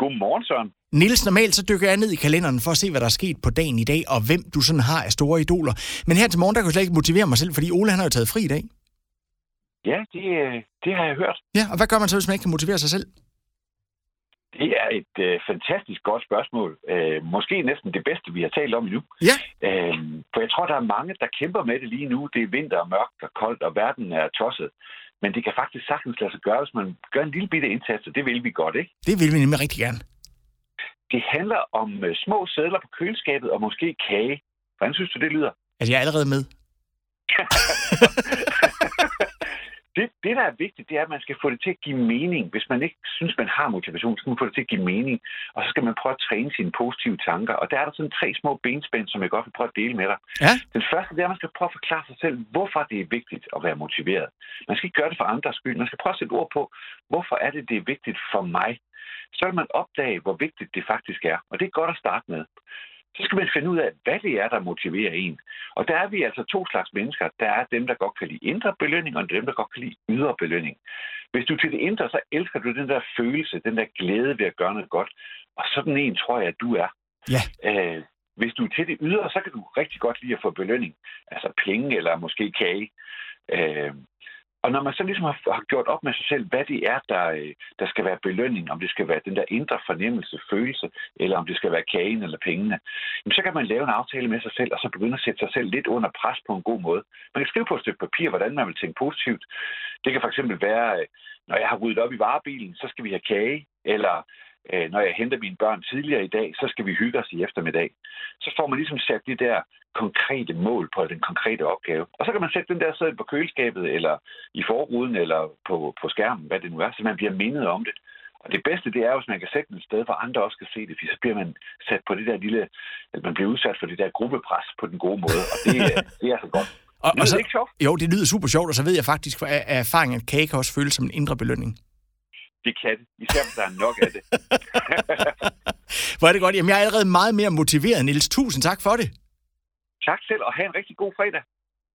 Godmorgen, Søren. Niels, normalt så dykker jeg ned i kalenderen for at se, hvad der er sket på dagen i dag, og hvem du sådan har af store idoler. Men her til morgen, der kan jeg slet ikke motivere mig selv, fordi Ole han har jo taget fri i dag. Ja, det, øh, det har jeg hørt. Ja, og hvad gør man så, hvis man ikke kan motivere sig selv? Det er et øh, fantastisk godt spørgsmål. Øh, måske næsten det bedste, vi har talt om endnu. Ja. Øh, for jeg tror, der er mange, der kæmper med det lige nu. Det er vinter og mørkt og koldt, og verden er tosset. Men det kan faktisk sagtens lade sig gøre, hvis man gør en lille bitte indsats, og det vil vi godt, ikke? Det vil vi nemlig rigtig gerne. Det handler om øh, små sædler på køleskabet og måske kage. Hvordan synes du, det lyder? Altså, jeg er allerede med. det, det, der er vigtigt, det er, at man skal få det til at give mening. Hvis man ikke synes, man har motivation, så skal man få det til at give mening. Og så skal man prøve at træne sine positive tanker. Og der er der sådan tre små benspænd, som jeg godt vil prøve at dele med dig. Ja. Den første, det er, at man skal prøve at forklare sig selv, hvorfor det er vigtigt at være motiveret. Man skal ikke gøre det for andres skyld. Man skal prøve at sætte ord på, hvorfor er det, det er vigtigt for mig. Så vil man opdage, hvor vigtigt det faktisk er. Og det er godt at starte med så skal man finde ud af, hvad det er, der motiverer en. Og der er vi altså to slags mennesker. Der er dem, der godt kan lide indre belønning, og dem, der godt kan lide ydre belønning. Hvis du til det indre, så elsker du den der følelse, den der glæde ved at gøre noget godt. Og sådan en tror jeg, at du er. Ja. Øh, hvis du er til det ydre, så kan du rigtig godt lide at få belønning. Altså penge eller måske kage. Øh, og når man så ligesom har, har gjort op med sig selv, hvad det er, der, øh, der skal være belønning, om det skal være den der indre fornemmelse, følelse, eller om det skal være kagen eller pengene, jamen så kan man lave en aftale med sig selv, og så begynde at sætte sig selv lidt under pres på en god måde. Man kan skrive på et stykke papir, hvordan man vil tænke positivt. Det kan fx være, øh, når jeg har ryddet op i varebilen, så skal vi have kage, eller øh, når jeg henter mine børn tidligere i dag, så skal vi hygge os i eftermiddag. Så får man ligesom sat de der konkrete mål på den konkrete opgave. Og så kan man sætte den der sædel på køleskabet, eller i forruden, eller på, på skærmen, hvad det nu er, så man bliver mindet om det. Og det bedste, det er, hvis man kan sætte den et sted, hvor andre også kan se det, for så bliver man sat på det der lille, at man bliver udsat for det der gruppepres på den gode måde, og det, det er så godt. Og, Det og så, ikke sjovt. jo, det lyder super sjovt, og så ved jeg faktisk af af erfaring, at kage kan også føles som en indre belønning. Det kan det, især hvis der er nok af det. Hvor er det godt. Jamen, jeg er allerede meget mere motiveret, Niels. Tusind tak for det. tak selv, og have en rigtig god fredag.